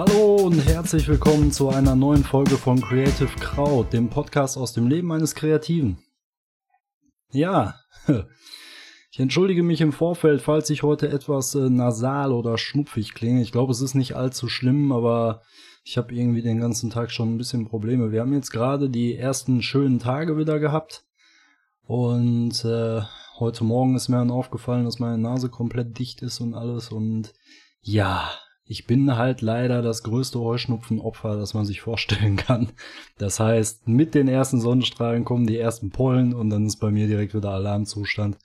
Hallo und herzlich willkommen zu einer neuen Folge von Creative Crowd, dem Podcast aus dem Leben eines Kreativen. Ja, ich entschuldige mich im Vorfeld, falls ich heute etwas äh, nasal oder schnupfig klinge. Ich glaube, es ist nicht allzu schlimm, aber ich habe irgendwie den ganzen Tag schon ein bisschen Probleme. Wir haben jetzt gerade die ersten schönen Tage wieder gehabt und äh, heute Morgen ist mir dann aufgefallen, dass meine Nase komplett dicht ist und alles und ja, ich bin halt leider das größte Heuschnupfenopfer, das man sich vorstellen kann. Das heißt, mit den ersten Sonnenstrahlen kommen die ersten Pollen und dann ist bei mir direkt wieder Alarmzustand.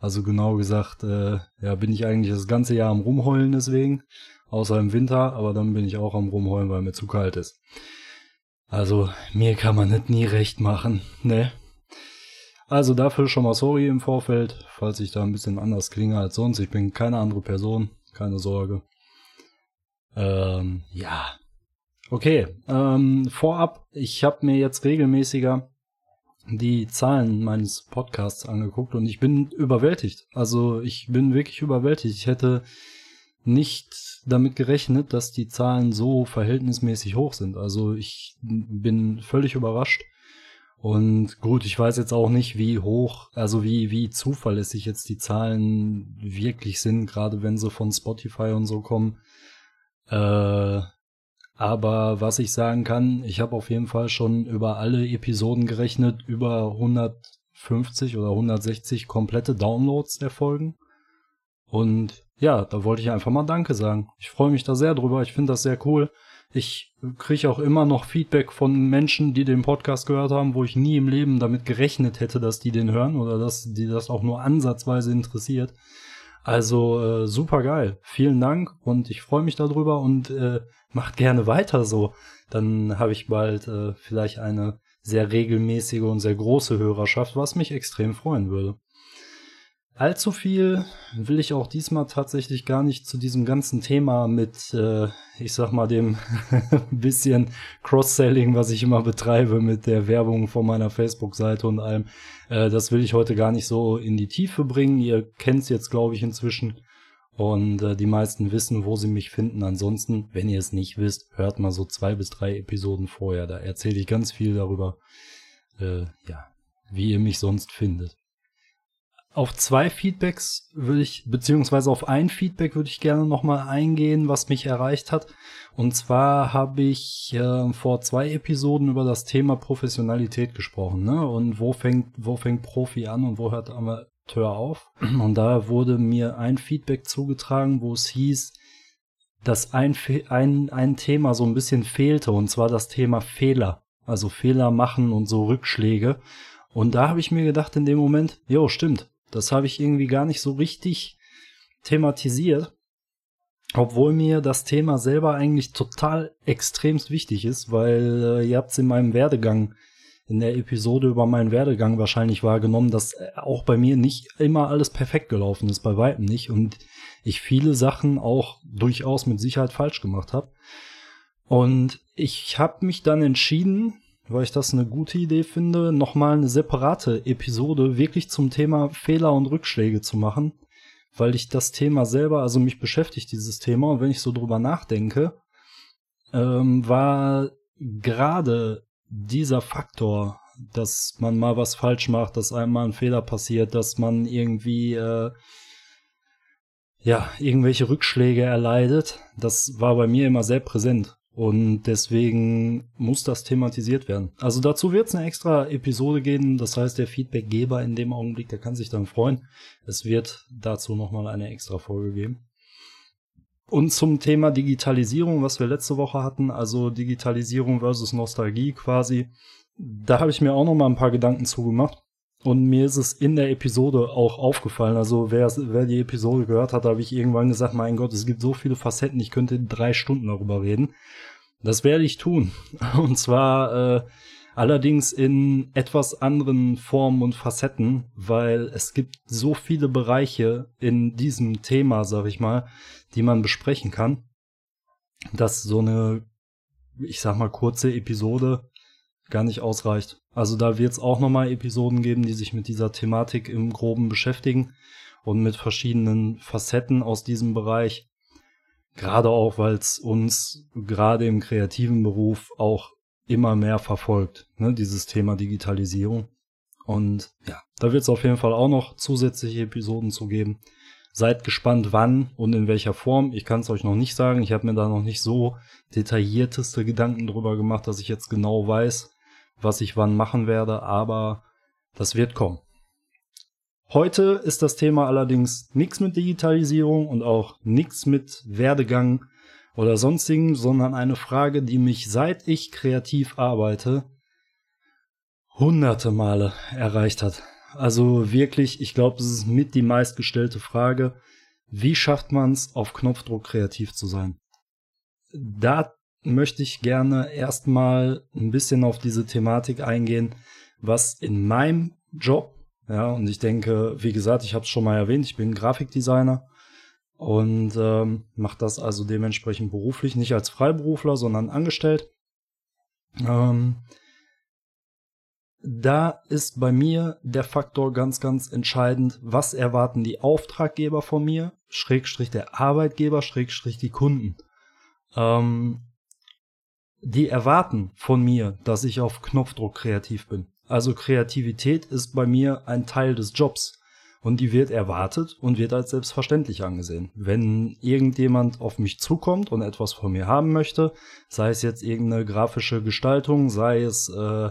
Also genau gesagt, äh, ja, bin ich eigentlich das ganze Jahr am Rumheulen deswegen, außer im Winter, aber dann bin ich auch am Rumheulen, weil mir zu kalt ist. Also mir kann man nicht nie recht machen, ne? Also dafür schon mal sorry im Vorfeld, falls ich da ein bisschen anders klinge als sonst. Ich bin keine andere Person, keine Sorge. Ähm, ja. Okay, ähm, vorab, ich habe mir jetzt regelmäßiger die Zahlen meines Podcasts angeguckt und ich bin überwältigt. Also ich bin wirklich überwältigt. Ich hätte nicht damit gerechnet, dass die Zahlen so verhältnismäßig hoch sind. Also ich bin völlig überrascht. Und gut, ich weiß jetzt auch nicht, wie hoch, also wie, wie zuverlässig jetzt die Zahlen wirklich sind, gerade wenn sie von Spotify und so kommen. Äh, aber was ich sagen kann, ich habe auf jeden Fall schon über alle Episoden gerechnet, über 150 oder 160 komplette Downloads erfolgen. Und ja, da wollte ich einfach mal Danke sagen. Ich freue mich da sehr drüber. Ich finde das sehr cool. Ich kriege auch immer noch Feedback von Menschen, die den Podcast gehört haben, wo ich nie im Leben damit gerechnet hätte, dass die den hören oder dass die das auch nur ansatzweise interessiert. Also äh, super geil. Vielen Dank und ich freue mich darüber und äh, macht gerne weiter so. Dann habe ich bald äh, vielleicht eine sehr regelmäßige und sehr große Hörerschaft, was mich extrem freuen würde. Allzu viel will ich auch diesmal tatsächlich gar nicht zu diesem ganzen Thema mit, äh, ich sag mal, dem bisschen Cross-Selling, was ich immer betreibe mit der Werbung von meiner Facebook-Seite und allem. Äh, das will ich heute gar nicht so in die Tiefe bringen. Ihr kennt es jetzt, glaube ich, inzwischen. Und äh, die meisten wissen, wo sie mich finden. Ansonsten, wenn ihr es nicht wisst, hört mal so zwei bis drei Episoden vorher. Da erzähle ich ganz viel darüber, äh, ja, wie ihr mich sonst findet auf zwei Feedbacks würde ich, beziehungsweise auf ein Feedback würde ich gerne nochmal eingehen, was mich erreicht hat. Und zwar habe ich äh, vor zwei Episoden über das Thema Professionalität gesprochen, ne? Und wo fängt, wo fängt Profi an und wo hört Amateur auf? Und da wurde mir ein Feedback zugetragen, wo es hieß, dass ein, ein, ein Thema so ein bisschen fehlte, und zwar das Thema Fehler. Also Fehler machen und so Rückschläge. Und da habe ich mir gedacht in dem Moment, jo, stimmt, das habe ich irgendwie gar nicht so richtig thematisiert. Obwohl mir das Thema selber eigentlich total extremst wichtig ist, weil äh, ihr habt es in meinem Werdegang, in der Episode über meinen Werdegang wahrscheinlich wahrgenommen, dass äh, auch bei mir nicht immer alles perfekt gelaufen ist, bei weitem nicht. Und ich viele Sachen auch durchaus mit Sicherheit falsch gemacht habe. Und ich habe mich dann entschieden, weil ich das eine gute Idee finde, nochmal eine separate Episode wirklich zum Thema Fehler und Rückschläge zu machen, weil ich das Thema selber, also mich beschäftigt dieses Thema. Und wenn ich so drüber nachdenke, ähm, war gerade dieser Faktor, dass man mal was falsch macht, dass einem mal ein Fehler passiert, dass man irgendwie äh, ja irgendwelche Rückschläge erleidet, das war bei mir immer sehr präsent. Und deswegen muss das thematisiert werden. Also dazu wird es eine extra Episode geben. Das heißt, der Feedbackgeber in dem Augenblick, der kann sich dann freuen. Es wird dazu nochmal eine extra Folge geben. Und zum Thema Digitalisierung, was wir letzte Woche hatten, also Digitalisierung versus Nostalgie quasi, da habe ich mir auch noch mal ein paar Gedanken zugemacht. Und mir ist es in der Episode auch aufgefallen. Also wer, wer die Episode gehört hat, habe ich irgendwann gesagt, mein Gott, es gibt so viele Facetten, ich könnte drei Stunden darüber reden. Das werde ich tun. Und zwar äh, allerdings in etwas anderen Formen und Facetten, weil es gibt so viele Bereiche in diesem Thema, sag ich mal, die man besprechen kann, dass so eine, ich sag mal, kurze Episode gar nicht ausreicht. Also da wird es auch nochmal Episoden geben, die sich mit dieser Thematik im groben beschäftigen und mit verschiedenen Facetten aus diesem Bereich. Gerade auch, weil es uns gerade im kreativen Beruf auch immer mehr verfolgt, ne, dieses Thema Digitalisierung. Und ja, da wird es auf jeden Fall auch noch zusätzliche Episoden zu geben. Seid gespannt, wann und in welcher Form. Ich kann es euch noch nicht sagen. Ich habe mir da noch nicht so detaillierteste Gedanken drüber gemacht, dass ich jetzt genau weiß, was ich wann machen werde. Aber das wird kommen. Heute ist das Thema allerdings nichts mit Digitalisierung und auch nichts mit Werdegang oder sonstigen, sondern eine Frage, die mich seit ich kreativ arbeite hunderte Male erreicht hat. Also wirklich, ich glaube, es ist mit die meistgestellte Frage. Wie schafft man es, auf Knopfdruck kreativ zu sein? Da möchte ich gerne erstmal ein bisschen auf diese Thematik eingehen, was in meinem Job, ja, und ich denke, wie gesagt, ich habe es schon mal erwähnt, ich bin Grafikdesigner und ähm, mache das also dementsprechend beruflich, nicht als Freiberufler, sondern angestellt. Ähm, da ist bei mir der Faktor ganz, ganz entscheidend, was erwarten die Auftraggeber von mir, Schrägstrich der Arbeitgeber, Schrägstrich die Kunden. Ähm, die erwarten von mir, dass ich auf Knopfdruck kreativ bin. Also Kreativität ist bei mir ein Teil des Jobs und die wird erwartet und wird als selbstverständlich angesehen. Wenn irgendjemand auf mich zukommt und etwas von mir haben möchte, sei es jetzt irgendeine grafische Gestaltung, sei es äh,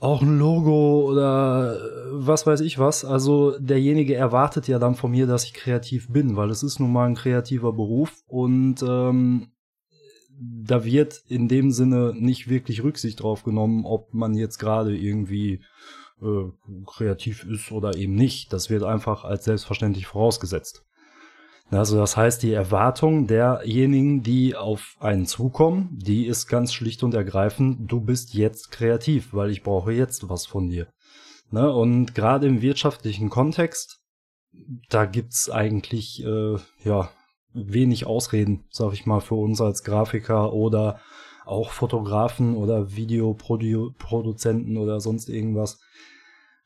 auch ein Logo oder äh, was weiß ich was. Also derjenige erwartet ja dann von mir, dass ich kreativ bin, weil es ist nun mal ein kreativer Beruf und ähm, da wird in dem Sinne nicht wirklich Rücksicht drauf genommen, ob man jetzt gerade irgendwie äh, kreativ ist oder eben nicht. Das wird einfach als selbstverständlich vorausgesetzt. Also das heißt, die Erwartung derjenigen, die auf einen zukommen, die ist ganz schlicht und ergreifend, du bist jetzt kreativ, weil ich brauche jetzt was von dir. Ne? Und gerade im wirtschaftlichen Kontext, da gibt's eigentlich äh, ja wenig Ausreden, sag ich mal, für uns als Grafiker oder auch Fotografen oder Videoproduzenten oder sonst irgendwas.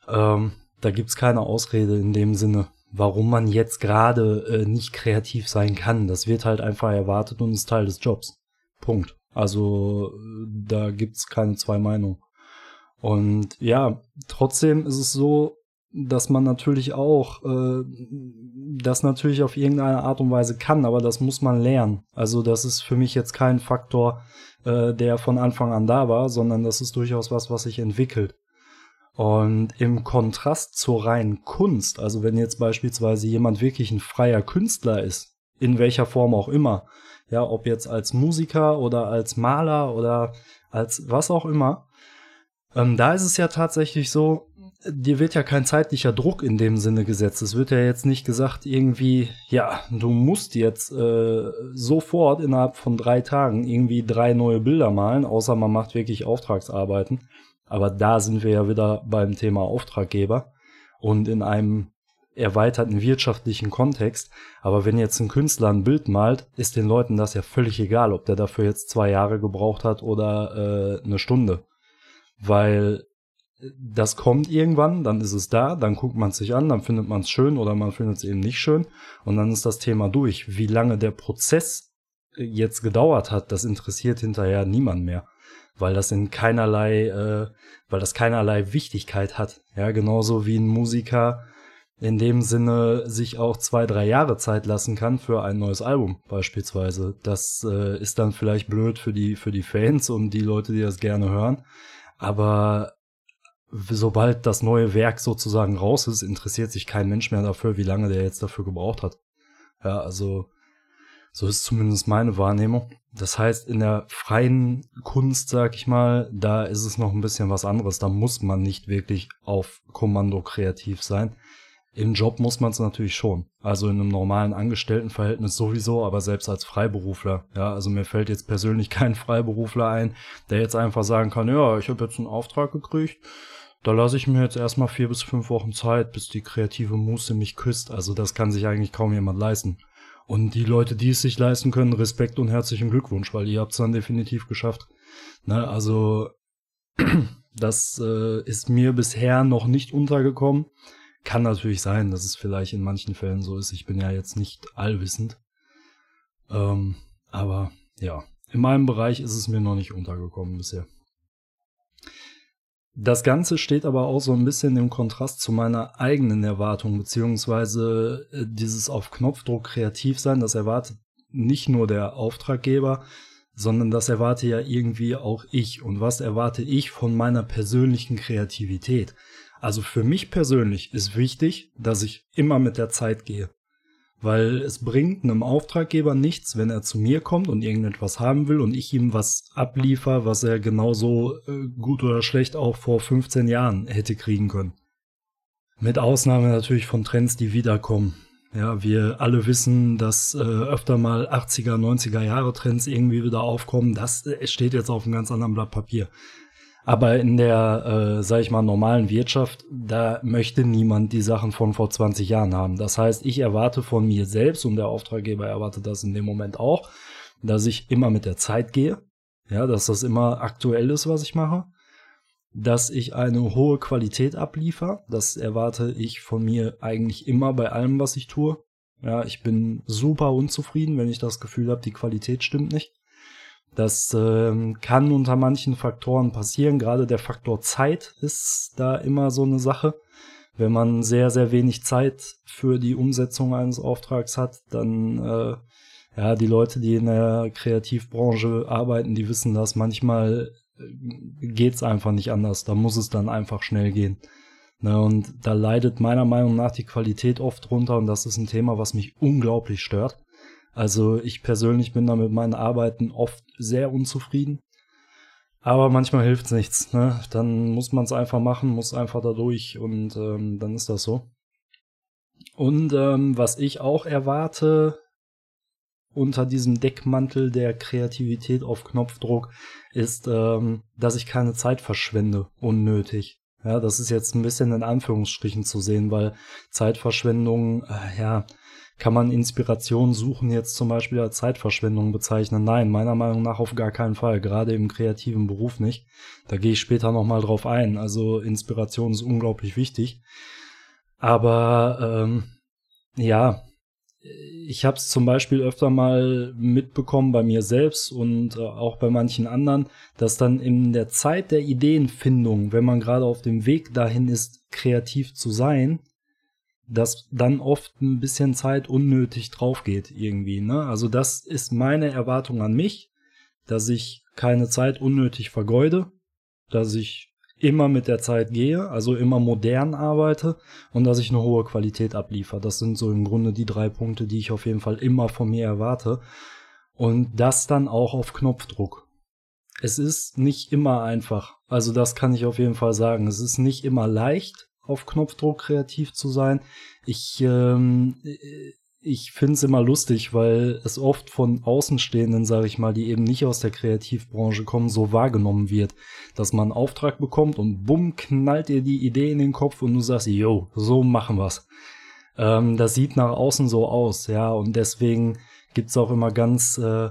Ähm, da gibt's keine Ausrede in dem Sinne warum man jetzt gerade äh, nicht kreativ sein kann. Das wird halt einfach erwartet und ist Teil des Jobs. Punkt. Also da gibt's keine zwei Meinungen. Und ja, trotzdem ist es so, dass man natürlich auch äh, das natürlich auf irgendeine Art und Weise kann, aber das muss man lernen. Also das ist für mich jetzt kein Faktor, äh, der von Anfang an da war, sondern das ist durchaus was, was sich entwickelt. Und im Kontrast zur reinen Kunst, also wenn jetzt beispielsweise jemand wirklich ein freier Künstler ist, in welcher Form auch immer, ja, ob jetzt als Musiker oder als Maler oder als was auch immer, ähm, da ist es ja tatsächlich so, dir wird ja kein zeitlicher Druck in dem Sinne gesetzt. Es wird ja jetzt nicht gesagt, irgendwie, ja, du musst jetzt äh, sofort innerhalb von drei Tagen irgendwie drei neue Bilder malen, außer man macht wirklich Auftragsarbeiten. Aber da sind wir ja wieder beim Thema Auftraggeber und in einem erweiterten wirtschaftlichen Kontext. Aber wenn jetzt ein Künstler ein Bild malt, ist den Leuten das ja völlig egal, ob der dafür jetzt zwei Jahre gebraucht hat oder äh, eine Stunde. Weil das kommt irgendwann, dann ist es da, dann guckt man es sich an, dann findet man es schön oder man findet es eben nicht schön und dann ist das Thema durch. Wie lange der Prozess jetzt gedauert hat, das interessiert hinterher niemand mehr weil das in keinerlei, äh, weil das keinerlei Wichtigkeit hat. Ja, genauso wie ein Musiker in dem Sinne sich auch zwei, drei Jahre Zeit lassen kann für ein neues Album beispielsweise. Das äh, ist dann vielleicht blöd für die, für die Fans und die Leute, die das gerne hören. Aber sobald das neue Werk sozusagen raus ist, interessiert sich kein Mensch mehr dafür, wie lange der jetzt dafür gebraucht hat. Ja, also so ist zumindest meine Wahrnehmung. Das heißt, in der freien Kunst, sag ich mal, da ist es noch ein bisschen was anderes. Da muss man nicht wirklich auf Kommando kreativ sein. Im Job muss man es natürlich schon. Also in einem normalen Angestelltenverhältnis sowieso, aber selbst als Freiberufler. Ja, also mir fällt jetzt persönlich kein Freiberufler ein, der jetzt einfach sagen kann, ja, ich habe jetzt einen Auftrag gekriegt, da lasse ich mir jetzt erstmal vier bis fünf Wochen Zeit, bis die kreative Muße mich küsst. Also das kann sich eigentlich kaum jemand leisten. Und die Leute, die es sich leisten können, Respekt und herzlichen Glückwunsch, weil ihr habt es dann definitiv geschafft. Ne, also das äh, ist mir bisher noch nicht untergekommen. Kann natürlich sein, dass es vielleicht in manchen Fällen so ist. Ich bin ja jetzt nicht allwissend. Ähm, aber ja, in meinem Bereich ist es mir noch nicht untergekommen bisher. Das Ganze steht aber auch so ein bisschen im Kontrast zu meiner eigenen Erwartung, beziehungsweise äh, dieses auf Knopfdruck kreativ sein, das erwartet nicht nur der Auftraggeber, sondern das erwarte ja irgendwie auch ich. Und was erwarte ich von meiner persönlichen Kreativität? Also für mich persönlich ist wichtig, dass ich immer mit der Zeit gehe. Weil es bringt einem Auftraggeber nichts, wenn er zu mir kommt und irgendetwas haben will und ich ihm was abliefer, was er genauso äh, gut oder schlecht auch vor 15 Jahren hätte kriegen können. Mit Ausnahme natürlich von Trends, die wiederkommen. Ja, wir alle wissen, dass äh, öfter mal 80er, 90er Jahre Trends irgendwie wieder aufkommen. Das äh, steht jetzt auf einem ganz anderen Blatt Papier. Aber in der, äh, sag ich mal, normalen Wirtschaft, da möchte niemand die Sachen von vor 20 Jahren haben. Das heißt, ich erwarte von mir selbst und der Auftraggeber erwartet das in dem Moment auch, dass ich immer mit der Zeit gehe. Ja, dass das immer aktuell ist, was ich mache. Dass ich eine hohe Qualität abliefer. Das erwarte ich von mir eigentlich immer bei allem, was ich tue. Ja, ich bin super unzufrieden, wenn ich das Gefühl habe, die Qualität stimmt nicht. Das ähm, kann unter manchen Faktoren passieren. Gerade der Faktor Zeit ist da immer so eine Sache. Wenn man sehr, sehr wenig Zeit für die Umsetzung eines Auftrags hat, dann, äh, ja, die Leute, die in der Kreativbranche arbeiten, die wissen das. Manchmal äh, geht's einfach nicht anders. Da muss es dann einfach schnell gehen. Ne, und da leidet meiner Meinung nach die Qualität oft drunter und das ist ein Thema, was mich unglaublich stört. Also ich persönlich bin da mit meinen Arbeiten oft sehr unzufrieden. Aber manchmal hilft's nichts. Ne? Dann muss man es einfach machen, muss einfach da durch und ähm, dann ist das so. Und ähm, was ich auch erwarte unter diesem Deckmantel der Kreativität auf Knopfdruck ist, ähm, dass ich keine Zeit verschwende, unnötig. Ja, das ist jetzt ein bisschen in Anführungsstrichen zu sehen, weil Zeitverschwendung, äh, ja, kann man Inspiration suchen jetzt zum Beispiel als Zeitverschwendung bezeichnen? Nein, meiner Meinung nach auf gar keinen Fall, gerade im kreativen Beruf nicht. Da gehe ich später nochmal drauf ein. Also Inspiration ist unglaublich wichtig. Aber ähm, ja, ich habe es zum Beispiel öfter mal mitbekommen bei mir selbst und äh, auch bei manchen anderen, dass dann in der Zeit der Ideenfindung, wenn man gerade auf dem Weg dahin ist, kreativ zu sein, dass dann oft ein bisschen Zeit unnötig drauf geht irgendwie. Ne? Also das ist meine Erwartung an mich, dass ich keine Zeit unnötig vergeude, dass ich immer mit der Zeit gehe, also immer modern arbeite und dass ich eine hohe Qualität abliefer. Das sind so im Grunde die drei Punkte, die ich auf jeden Fall immer von mir erwarte. Und das dann auch auf Knopfdruck. Es ist nicht immer einfach. Also das kann ich auf jeden Fall sagen. Es ist nicht immer leicht, auf Knopfdruck kreativ zu sein. Ich, ähm, ich finde es immer lustig, weil es oft von Außenstehenden, sage ich mal, die eben nicht aus der Kreativbranche kommen, so wahrgenommen wird, dass man einen Auftrag bekommt und bumm, knallt dir die Idee in den Kopf und du sagst, yo, so machen wir's. Ähm, das sieht nach außen so aus, ja, und deswegen gibt's auch immer ganz äh,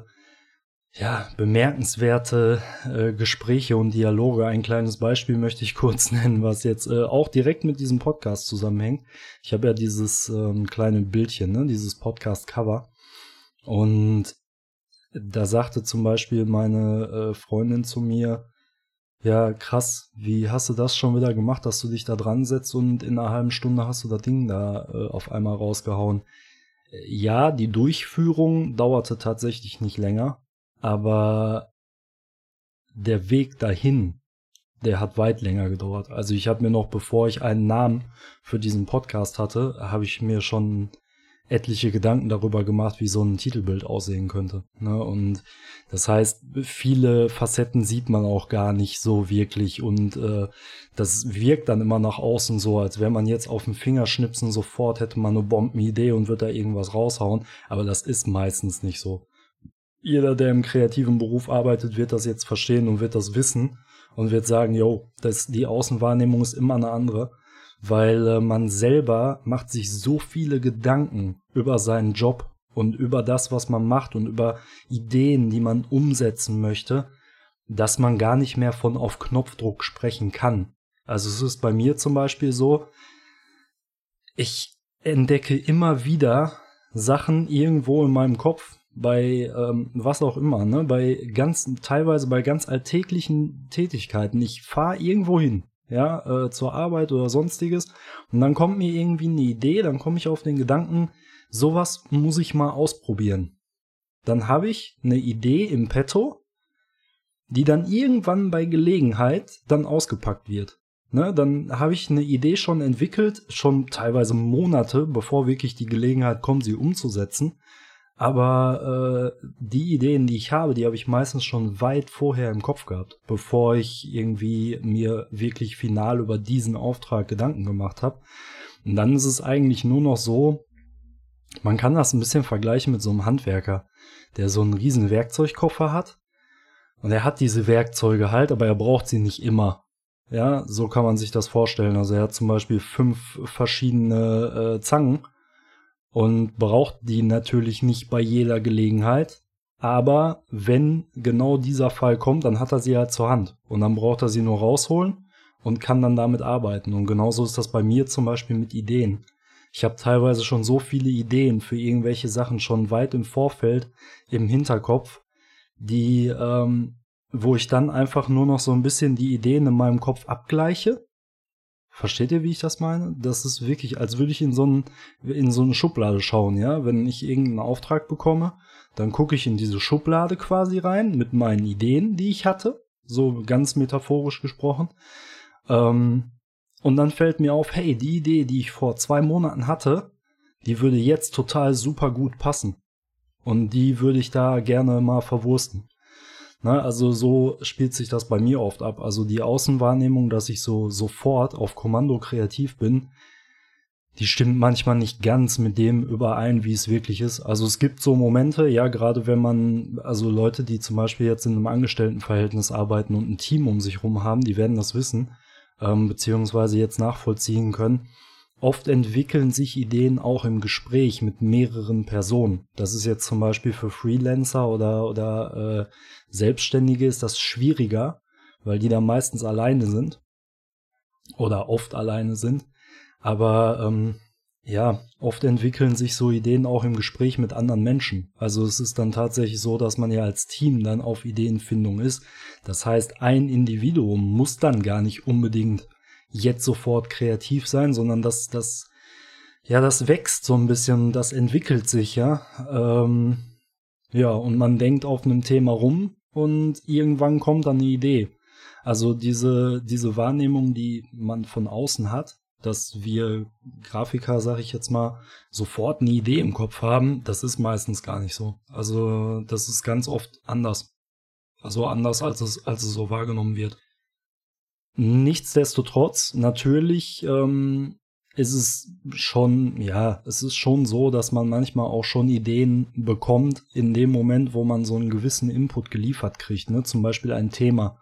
ja, bemerkenswerte äh, Gespräche und Dialoge. Ein kleines Beispiel möchte ich kurz nennen, was jetzt äh, auch direkt mit diesem Podcast zusammenhängt. Ich habe ja dieses ähm, kleine Bildchen, ne, dieses Podcast-Cover. Und da sagte zum Beispiel meine äh, Freundin zu mir, ja, krass, wie hast du das schon wieder gemacht, dass du dich da dran setzt und in einer halben Stunde hast du das Ding da äh, auf einmal rausgehauen. Ja, die Durchführung dauerte tatsächlich nicht länger aber der Weg dahin, der hat weit länger gedauert. Also ich habe mir noch, bevor ich einen Namen für diesen Podcast hatte, habe ich mir schon etliche Gedanken darüber gemacht, wie so ein Titelbild aussehen könnte. Ne? Und das heißt, viele Facetten sieht man auch gar nicht so wirklich und äh, das wirkt dann immer nach außen so, als wäre man jetzt auf den Fingerschnipsen sofort hätte man eine Bombenidee und wird da irgendwas raushauen, aber das ist meistens nicht so jeder, der im kreativen Beruf arbeitet, wird das jetzt verstehen und wird das wissen und wird sagen, yo, das, die Außenwahrnehmung ist immer eine andere, weil äh, man selber macht sich so viele Gedanken über seinen Job und über das, was man macht und über Ideen, die man umsetzen möchte, dass man gar nicht mehr von auf Knopfdruck sprechen kann. Also es ist bei mir zum Beispiel so, ich entdecke immer wieder Sachen irgendwo in meinem Kopf, bei ähm, was auch immer, ne, bei ganz, teilweise bei ganz alltäglichen Tätigkeiten. Ich fahre irgendwo hin, ja, äh, zur Arbeit oder sonstiges, und dann kommt mir irgendwie eine Idee, dann komme ich auf den Gedanken, sowas muss ich mal ausprobieren. Dann habe ich eine Idee im Petto, die dann irgendwann bei Gelegenheit dann ausgepackt wird. Ne, dann habe ich eine Idee schon entwickelt, schon teilweise Monate, bevor wirklich die Gelegenheit kommt, sie umzusetzen. Aber äh, die Ideen, die ich habe, die habe ich meistens schon weit vorher im Kopf gehabt, bevor ich irgendwie mir wirklich final über diesen Auftrag Gedanken gemacht habe. Und dann ist es eigentlich nur noch so, man kann das ein bisschen vergleichen mit so einem Handwerker, der so einen riesen Werkzeugkoffer hat. Und er hat diese Werkzeuge halt, aber er braucht sie nicht immer. Ja, so kann man sich das vorstellen. Also er hat zum Beispiel fünf verschiedene äh, Zangen und braucht die natürlich nicht bei jeder Gelegenheit. Aber wenn genau dieser Fall kommt, dann hat er sie halt zur Hand. Und dann braucht er sie nur rausholen und kann dann damit arbeiten. Und genauso ist das bei mir zum Beispiel mit Ideen. Ich habe teilweise schon so viele Ideen für irgendwelche Sachen schon weit im Vorfeld im Hinterkopf, die ähm, wo ich dann einfach nur noch so ein bisschen die Ideen in meinem Kopf abgleiche. Versteht ihr, wie ich das meine? Das ist wirklich, als würde ich in so, ein, in so eine Schublade schauen, ja. Wenn ich irgendeinen Auftrag bekomme, dann gucke ich in diese Schublade quasi rein mit meinen Ideen, die ich hatte, so ganz metaphorisch gesprochen. Ähm, und dann fällt mir auf, hey, die Idee, die ich vor zwei Monaten hatte, die würde jetzt total super gut passen. Und die würde ich da gerne mal verwursten. Ne, also so spielt sich das bei mir oft ab. Also die Außenwahrnehmung, dass ich so sofort auf Kommando kreativ bin, die stimmt manchmal nicht ganz mit dem überein, wie es wirklich ist. Also es gibt so Momente, ja, gerade wenn man, also Leute, die zum Beispiel jetzt in einem Angestelltenverhältnis arbeiten und ein Team um sich rum haben, die werden das wissen, ähm, beziehungsweise jetzt nachvollziehen können Oft entwickeln sich Ideen auch im Gespräch mit mehreren Personen. Das ist jetzt zum Beispiel für Freelancer oder, oder äh, Selbstständige ist das schwieriger, weil die da meistens alleine sind oder oft alleine sind. Aber ähm, ja, oft entwickeln sich so Ideen auch im Gespräch mit anderen Menschen. Also es ist dann tatsächlich so, dass man ja als Team dann auf Ideenfindung ist. Das heißt, ein Individuum muss dann gar nicht unbedingt jetzt sofort kreativ sein, sondern das, das, ja, das wächst so ein bisschen, das entwickelt sich, ja. Ähm, ja, und man denkt auf einem Thema rum und irgendwann kommt dann eine Idee. Also diese, diese Wahrnehmung, die man von außen hat, dass wir Grafiker, sag ich jetzt mal, sofort eine Idee im Kopf haben, das ist meistens gar nicht so. Also das ist ganz oft anders. Also anders, als es, als es so wahrgenommen wird. Nichtsdestotrotz, natürlich ähm, ist es schon, ja, es ist schon so, dass man manchmal auch schon Ideen bekommt in dem Moment, wo man so einen gewissen Input geliefert kriegt, ne? Zum Beispiel ein Thema.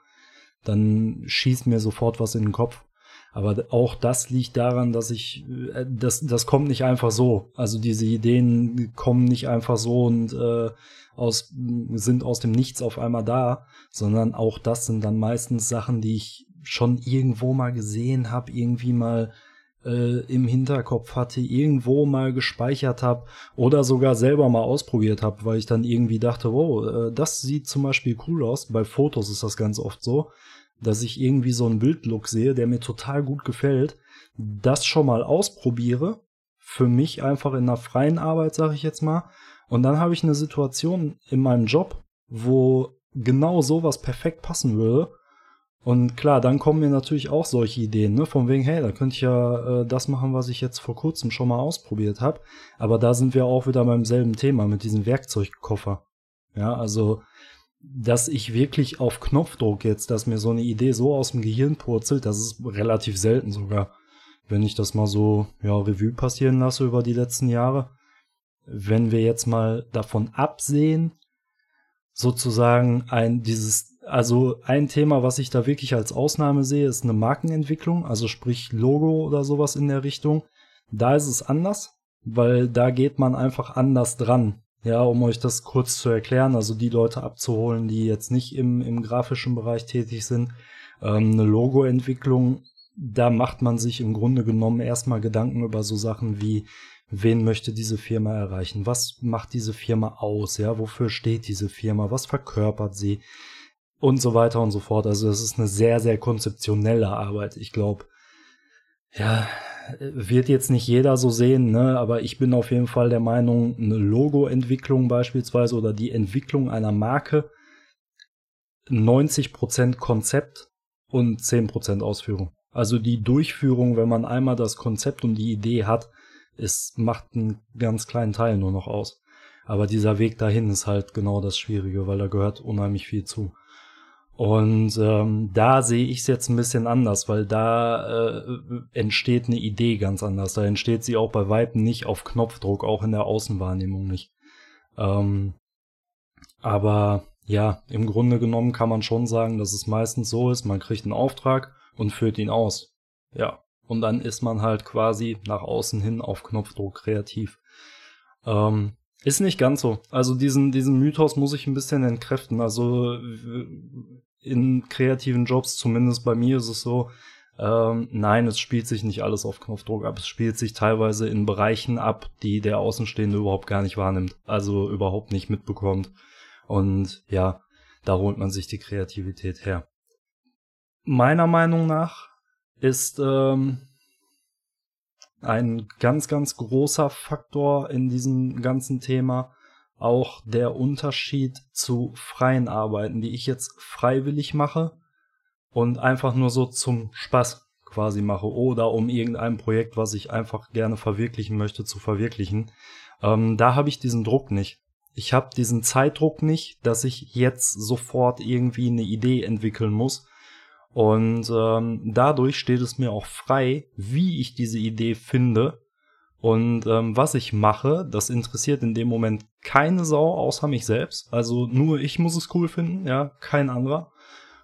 Dann schießt mir sofort was in den Kopf. Aber auch das liegt daran, dass ich, äh, das, das kommt nicht einfach so. Also diese Ideen kommen nicht einfach so und äh, aus, sind aus dem Nichts auf einmal da, sondern auch das sind dann meistens Sachen, die ich schon irgendwo mal gesehen habe, irgendwie mal äh, im Hinterkopf hatte, irgendwo mal gespeichert habe oder sogar selber mal ausprobiert habe, weil ich dann irgendwie dachte, wow, äh, das sieht zum Beispiel cool aus. Bei Fotos ist das ganz oft so, dass ich irgendwie so einen Bildlook sehe, der mir total gut gefällt, das schon mal ausprobiere, für mich einfach in einer freien Arbeit, sage ich jetzt mal, und dann habe ich eine Situation in meinem Job, wo genau sowas perfekt passen würde und klar, dann kommen mir natürlich auch solche Ideen, ne? Von wegen, hey, da könnte ich ja äh, das machen, was ich jetzt vor kurzem schon mal ausprobiert habe. Aber da sind wir auch wieder beim selben Thema mit diesem Werkzeugkoffer. Ja, also, dass ich wirklich auf Knopfdruck jetzt, dass mir so eine Idee so aus dem Gehirn purzelt, das ist relativ selten sogar. Wenn ich das mal so, ja, Revue passieren lasse über die letzten Jahre. Wenn wir jetzt mal davon absehen, sozusagen ein, dieses also ein Thema, was ich da wirklich als Ausnahme sehe, ist eine Markenentwicklung, also sprich Logo oder sowas in der Richtung. Da ist es anders, weil da geht man einfach anders dran. Ja, um euch das kurz zu erklären, also die Leute abzuholen, die jetzt nicht im, im grafischen Bereich tätig sind. Ähm, eine Logoentwicklung da macht man sich im Grunde genommen erstmal Gedanken über so Sachen wie, wen möchte diese Firma erreichen? Was macht diese Firma aus? Ja, wofür steht diese Firma? Was verkörpert sie? Und so weiter und so fort. Also das ist eine sehr, sehr konzeptionelle Arbeit. Ich glaube, ja, wird jetzt nicht jeder so sehen, ne? aber ich bin auf jeden Fall der Meinung, eine Logo-Entwicklung beispielsweise oder die Entwicklung einer Marke 90% Konzept und 10% Ausführung. Also die Durchführung, wenn man einmal das Konzept und die Idee hat, es macht einen ganz kleinen Teil nur noch aus. Aber dieser Weg dahin ist halt genau das Schwierige, weil da gehört unheimlich viel zu. Und ähm, da sehe ich es jetzt ein bisschen anders, weil da äh, entsteht eine Idee ganz anders. Da entsteht sie auch bei Weitem nicht auf Knopfdruck, auch in der Außenwahrnehmung nicht. Ähm, aber ja, im Grunde genommen kann man schon sagen, dass es meistens so ist, man kriegt einen Auftrag und führt ihn aus. Ja, und dann ist man halt quasi nach außen hin auf Knopfdruck kreativ. Ähm, ist nicht ganz so. Also diesen, diesen Mythos muss ich ein bisschen entkräften. Also in kreativen Jobs, zumindest bei mir ist es so, ähm, nein, es spielt sich nicht alles auf Knopfdruck ab. Es spielt sich teilweise in Bereichen ab, die der Außenstehende überhaupt gar nicht wahrnimmt. Also überhaupt nicht mitbekommt. Und ja, da holt man sich die Kreativität her. Meiner Meinung nach ist ähm, ein ganz, ganz großer Faktor in diesem ganzen Thema auch der Unterschied zu freien Arbeiten, die ich jetzt freiwillig mache und einfach nur so zum Spaß quasi mache oder um irgendein Projekt, was ich einfach gerne verwirklichen möchte, zu verwirklichen. Ähm, da habe ich diesen Druck nicht. Ich habe diesen Zeitdruck nicht, dass ich jetzt sofort irgendwie eine Idee entwickeln muss. Und ähm, dadurch steht es mir auch frei, wie ich diese Idee finde und ähm, was ich mache, das interessiert in dem Moment keine Sau außer mich selbst. Also nur ich muss es cool finden, ja, kein anderer.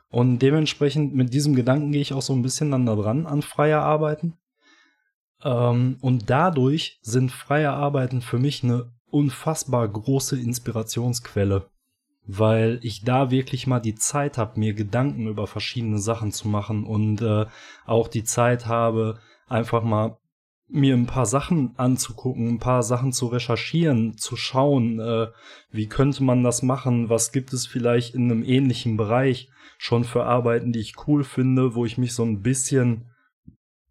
Und dementsprechend mit diesem Gedanken gehe ich auch so ein bisschen dann da dran an freier Arbeiten. Ähm, und dadurch sind freie Arbeiten für mich eine unfassbar große Inspirationsquelle, weil ich da wirklich mal die Zeit habe, mir Gedanken über verschiedene Sachen zu machen und äh, auch die Zeit habe, einfach mal mir ein paar Sachen anzugucken, ein paar Sachen zu recherchieren, zu schauen, äh, wie könnte man das machen, was gibt es vielleicht in einem ähnlichen Bereich schon für Arbeiten, die ich cool finde, wo ich mich so ein bisschen,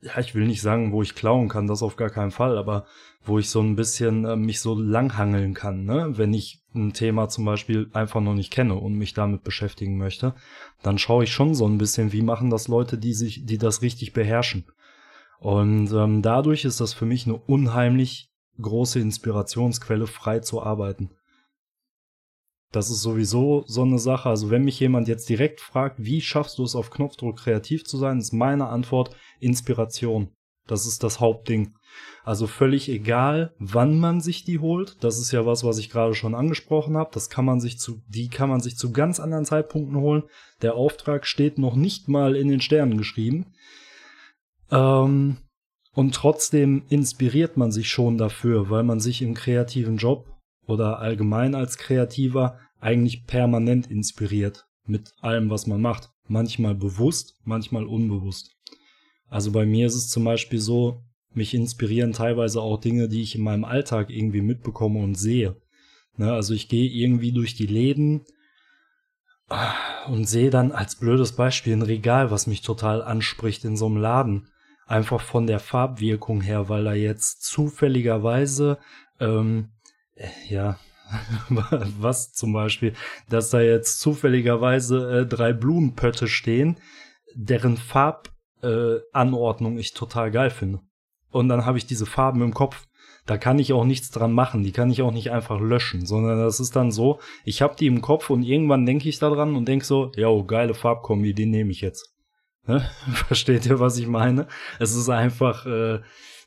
ja, ich will nicht sagen, wo ich klauen kann, das auf gar keinen Fall, aber wo ich so ein bisschen äh, mich so langhangeln kann, ne? Wenn ich ein Thema zum Beispiel einfach noch nicht kenne und mich damit beschäftigen möchte, dann schaue ich schon so ein bisschen, wie machen das Leute, die sich, die das richtig beherrschen. Und ähm, dadurch ist das für mich eine unheimlich große Inspirationsquelle, frei zu arbeiten. Das ist sowieso so eine Sache. Also wenn mich jemand jetzt direkt fragt, wie schaffst du es auf Knopfdruck kreativ zu sein, ist meine Antwort Inspiration. Das ist das Hauptding. Also völlig egal, wann man sich die holt. Das ist ja was, was ich gerade schon angesprochen habe. Das kann man sich zu, die kann man sich zu ganz anderen Zeitpunkten holen. Der Auftrag steht noch nicht mal in den Sternen geschrieben. Ähm, und trotzdem inspiriert man sich schon dafür, weil man sich im kreativen Job oder allgemein als Kreativer eigentlich permanent inspiriert mit allem, was man macht. Manchmal bewusst, manchmal unbewusst. Also bei mir ist es zum Beispiel so, mich inspirieren teilweise auch Dinge, die ich in meinem Alltag irgendwie mitbekomme und sehe. Ne, also ich gehe irgendwie durch die Läden und sehe dann als blödes Beispiel ein Regal, was mich total anspricht in so einem Laden. Einfach von der Farbwirkung her, weil da jetzt zufälligerweise, ähm, äh, ja, was zum Beispiel, dass da jetzt zufälligerweise äh, drei Blumenpötte stehen, deren Farbanordnung äh, ich total geil finde. Und dann habe ich diese Farben im Kopf. Da kann ich auch nichts dran machen. Die kann ich auch nicht einfach löschen, sondern das ist dann so, ich habe die im Kopf und irgendwann denke ich da dran und denke so, ja, geile Farbkombi, die nehme ich jetzt. Ne? Versteht ihr, was ich meine? Es ist einfach, äh,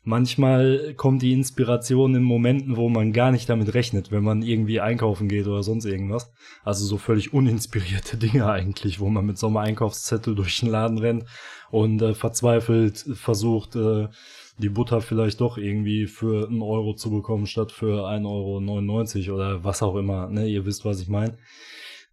manchmal kommt die Inspiration in Momenten, wo man gar nicht damit rechnet, wenn man irgendwie einkaufen geht oder sonst irgendwas. Also so völlig uninspirierte Dinge eigentlich, wo man mit so einem Einkaufszettel durch den Laden rennt und äh, verzweifelt versucht, äh, die Butter vielleicht doch irgendwie für einen Euro zu bekommen, statt für 1,99 Euro oder was auch immer. Ne? Ihr wisst, was ich meine.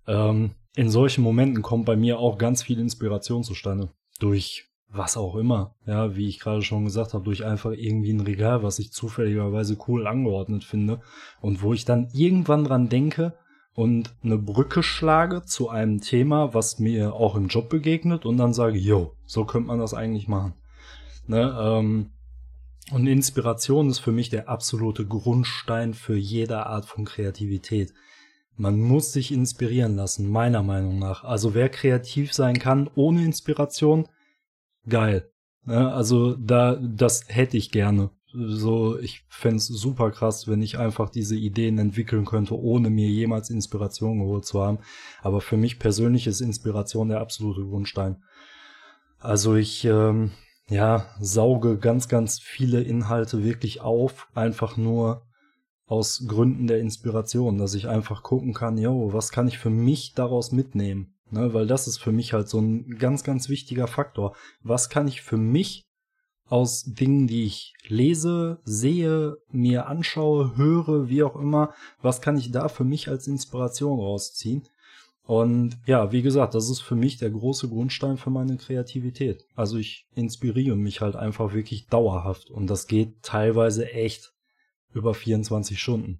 Ähm, in solchen Momenten kommt bei mir auch ganz viel Inspiration zustande. Durch was auch immer. Ja, wie ich gerade schon gesagt habe, durch einfach irgendwie ein Regal, was ich zufälligerweise cool angeordnet finde und wo ich dann irgendwann dran denke und eine Brücke schlage zu einem Thema, was mir auch im Job begegnet und dann sage, yo, so könnte man das eigentlich machen. Ne, ähm, und Inspiration ist für mich der absolute Grundstein für jede Art von Kreativität. Man muss sich inspirieren lassen, meiner Meinung nach. Also wer kreativ sein kann ohne Inspiration, geil. Ja, also da, das hätte ich gerne. So, ich fände super krass, wenn ich einfach diese Ideen entwickeln könnte, ohne mir jemals Inspiration geholt zu haben. Aber für mich persönlich ist Inspiration der absolute Grundstein. Also ich, ähm, ja, sauge ganz, ganz viele Inhalte wirklich auf, einfach nur aus Gründen der Inspiration, dass ich einfach gucken kann, yo, was kann ich für mich daraus mitnehmen? Ne, weil das ist für mich halt so ein ganz, ganz wichtiger Faktor. Was kann ich für mich aus Dingen, die ich lese, sehe, mir anschaue, höre, wie auch immer, was kann ich da für mich als Inspiration rausziehen? Und ja, wie gesagt, das ist für mich der große Grundstein für meine Kreativität. Also ich inspiriere mich halt einfach wirklich dauerhaft und das geht teilweise echt über 24 Stunden.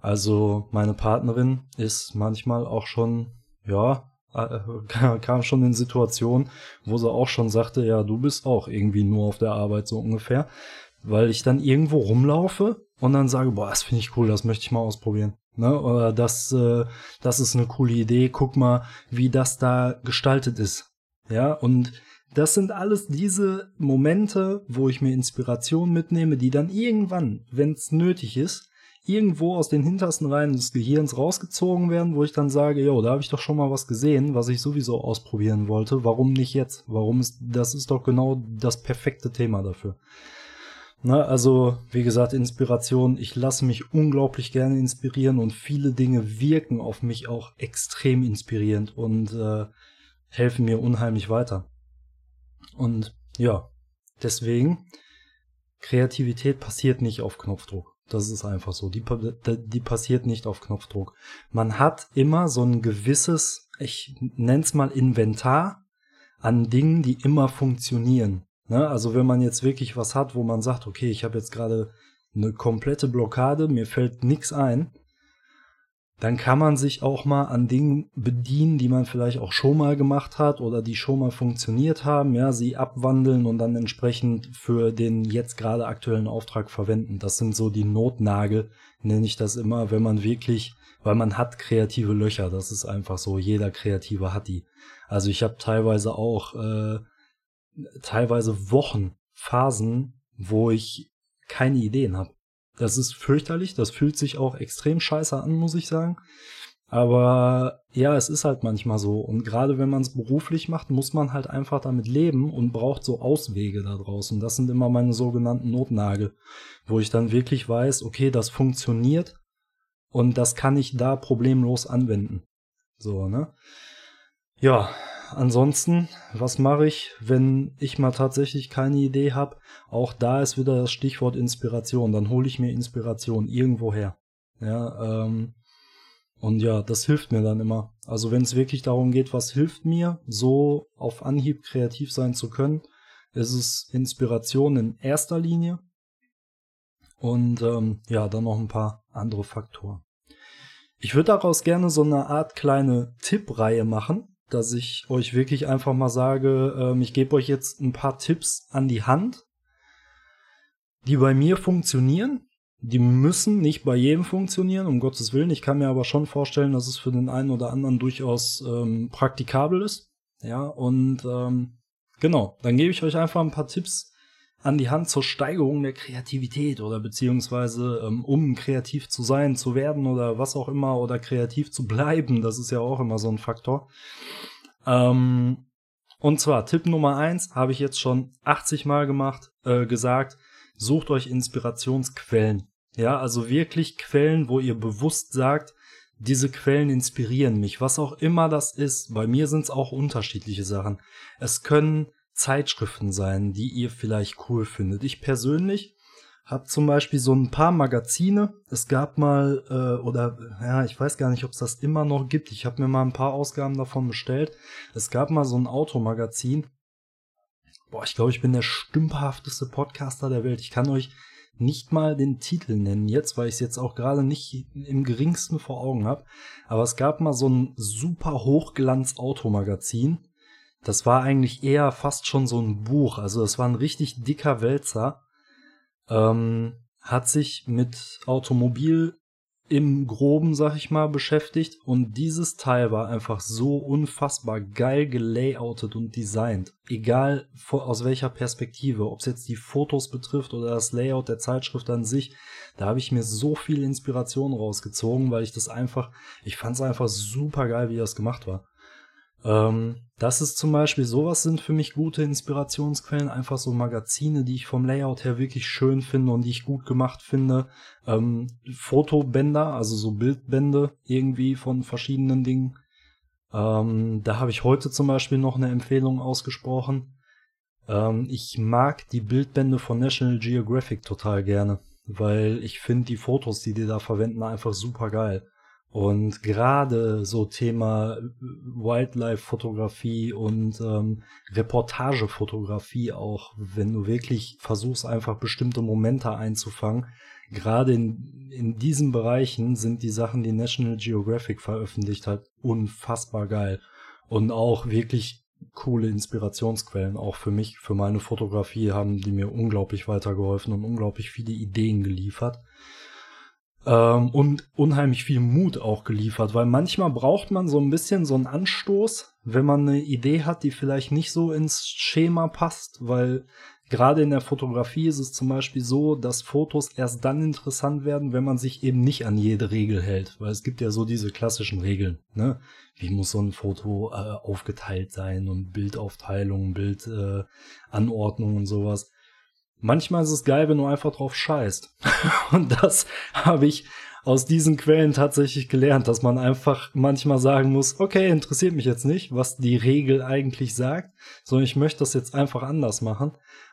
Also meine Partnerin ist manchmal auch schon, ja, äh, kam schon in Situationen, wo sie auch schon sagte, ja, du bist auch irgendwie nur auf der Arbeit so ungefähr, weil ich dann irgendwo rumlaufe und dann sage, boah, das finde ich cool, das möchte ich mal ausprobieren. Ne? Oder das, äh, das ist eine coole Idee, guck mal, wie das da gestaltet ist. Ja, und das sind alles diese Momente, wo ich mir Inspiration mitnehme, die dann irgendwann, wenn es nötig ist, irgendwo aus den hintersten Reihen des Gehirns rausgezogen werden, wo ich dann sage, jo, da habe ich doch schon mal was gesehen, was ich sowieso ausprobieren wollte. Warum nicht jetzt? Warum ist das ist doch genau das perfekte Thema dafür. Na, also, wie gesagt, Inspiration. Ich lasse mich unglaublich gerne inspirieren und viele Dinge wirken auf mich auch extrem inspirierend und äh, helfen mir unheimlich weiter. Und ja, deswegen, Kreativität passiert nicht auf Knopfdruck. Das ist einfach so. Die, die passiert nicht auf Knopfdruck. Man hat immer so ein gewisses, ich nenn's mal Inventar an Dingen, die immer funktionieren. Ne? Also wenn man jetzt wirklich was hat, wo man sagt, okay, ich habe jetzt gerade eine komplette Blockade, mir fällt nichts ein, dann kann man sich auch mal an Dingen bedienen, die man vielleicht auch schon mal gemacht hat oder die schon mal funktioniert haben, ja, sie abwandeln und dann entsprechend für den jetzt gerade aktuellen Auftrag verwenden. Das sind so die Notnagel, nenne ich das immer, wenn man wirklich, weil man hat kreative Löcher, das ist einfach so, jeder Kreative hat die. Also ich habe teilweise auch äh, teilweise Wochen, Phasen, wo ich keine Ideen habe. Das ist fürchterlich, das fühlt sich auch extrem scheiße an, muss ich sagen. Aber ja, es ist halt manchmal so. Und gerade wenn man es beruflich macht, muss man halt einfach damit leben und braucht so Auswege da draußen. Das sind immer meine sogenannten Notnagel, wo ich dann wirklich weiß, okay, das funktioniert und das kann ich da problemlos anwenden. So, ne? Ja, ansonsten, was mache ich, wenn ich mal tatsächlich keine Idee habe? Auch da ist wieder das Stichwort Inspiration. Dann hole ich mir Inspiration irgendwo her. Ja, ähm, und ja, das hilft mir dann immer. Also wenn es wirklich darum geht, was hilft mir, so auf Anhieb kreativ sein zu können, ist es Inspiration in erster Linie. Und ähm, ja, dann noch ein paar andere Faktoren. Ich würde daraus gerne so eine Art kleine Tippreihe machen, dass ich euch wirklich einfach mal sage, ähm, ich gebe euch jetzt ein paar Tipps an die Hand, die bei mir funktionieren. Die müssen nicht bei jedem funktionieren, um Gottes Willen. Ich kann mir aber schon vorstellen, dass es für den einen oder anderen durchaus ähm, praktikabel ist. Ja, und ähm, genau, dann gebe ich euch einfach ein paar Tipps an die Hand zur Steigerung der Kreativität oder beziehungsweise ähm, um kreativ zu sein, zu werden oder was auch immer oder kreativ zu bleiben. Das ist ja auch immer so ein Faktor. Ähm, und zwar Tipp Nummer eins habe ich jetzt schon 80 Mal gemacht, äh, gesagt. Sucht euch Inspirationsquellen. Ja, also wirklich Quellen, wo ihr bewusst sagt, diese Quellen inspirieren mich, was auch immer das ist. Bei mir sind es auch unterschiedliche Sachen. Es können Zeitschriften sein, die ihr vielleicht cool findet. Ich persönlich habe zum Beispiel so ein paar Magazine. Es gab mal, äh, oder ja, ich weiß gar nicht, ob es das immer noch gibt. Ich habe mir mal ein paar Ausgaben davon bestellt. Es gab mal so ein Automagazin. boah, ich glaube, ich bin der stümperhafteste Podcaster der Welt. Ich kann euch nicht mal den Titel nennen jetzt, weil ich es jetzt auch gerade nicht im geringsten vor Augen habe. Aber es gab mal so ein super Hochglanz-Automagazin. Das war eigentlich eher fast schon so ein Buch. Also das war ein richtig dicker Wälzer. Ähm, hat sich mit Automobil im Groben, sag ich mal, beschäftigt und dieses Teil war einfach so unfassbar geil gelayoutet und designt. Egal aus welcher Perspektive, ob es jetzt die Fotos betrifft oder das Layout der Zeitschrift an sich, da habe ich mir so viel Inspiration rausgezogen, weil ich das einfach, ich fand es einfach super geil, wie das gemacht war. Ähm, das ist zum Beispiel, sowas sind für mich gute Inspirationsquellen, einfach so Magazine, die ich vom Layout her wirklich schön finde und die ich gut gemacht finde. Ähm, Fotobänder, also so Bildbände irgendwie von verschiedenen Dingen. Ähm, da habe ich heute zum Beispiel noch eine Empfehlung ausgesprochen. Ähm, ich mag die Bildbände von National Geographic total gerne, weil ich finde die Fotos, die die da verwenden, einfach super geil. Und gerade so Thema Wildlife-Fotografie und ähm, Reportagefotografie auch, wenn du wirklich versuchst, einfach bestimmte Momente einzufangen, gerade in, in diesen Bereichen sind die Sachen, die National Geographic veröffentlicht hat, unfassbar geil. Und auch wirklich coole Inspirationsquellen, auch für mich, für meine Fotografie haben die mir unglaublich weitergeholfen und unglaublich viele Ideen geliefert ähm, und unheimlich viel Mut auch geliefert, weil manchmal braucht man so ein bisschen so einen Anstoß, wenn man eine Idee hat, die vielleicht nicht so ins Schema passt, weil gerade in der Fotografie ist es zum Beispiel so, dass Fotos erst dann interessant werden, wenn man sich eben nicht an jede Regel hält, weil es gibt ja so diese klassischen Regeln, ne? Wie muss so ein Foto äh, aufgeteilt sein und Bildaufteilung, Bildanordnung äh, und sowas. Manchmal ist es geil, wenn du einfach drauf scheißt. Und das habe ich aus diesen Quellen tatsächlich gelernt, dass man einfach manchmal sagen muss, okay, interessiert mich jetzt nicht, was die Regel eigentlich sagt, sondern ich möchte das jetzt einfach anders machen.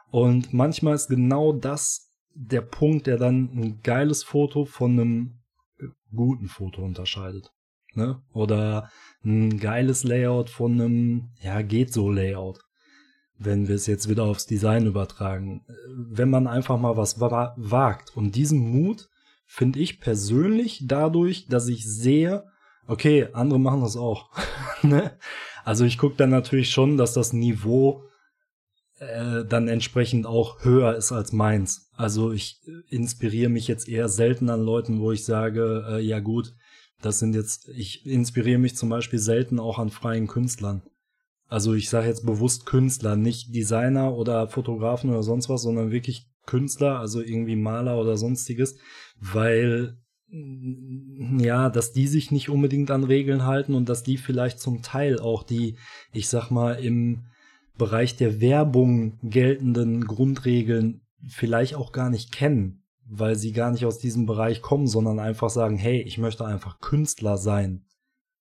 Und manchmal ist genau das der Punkt, der dann ein geiles Foto von einem guten Foto unterscheidet. Ne? Oder ein geiles Layout von einem, ja, geht so Layout wenn wir es jetzt wieder aufs Design übertragen, wenn man einfach mal was wagt. Und diesen Mut finde ich persönlich dadurch, dass ich sehe, okay, andere machen das auch. ne? Also ich gucke dann natürlich schon, dass das Niveau äh, dann entsprechend auch höher ist als meins. Also ich inspiriere mich jetzt eher selten an Leuten, wo ich sage, äh, ja gut, das sind jetzt, ich inspiriere mich zum Beispiel selten auch an freien Künstlern. Also ich sage jetzt bewusst Künstler, nicht Designer oder Fotografen oder sonst was, sondern wirklich Künstler, also irgendwie Maler oder sonstiges, weil mm, ja, dass die sich nicht unbedingt an Regeln halten und dass die vielleicht zum Teil auch die, ich sag mal, im Bereich der Werbung geltenden Grundregeln vielleicht auch gar nicht kennen, weil sie gar nicht aus diesem Bereich kommen, sondern einfach sagen, hey, ich möchte einfach Künstler sein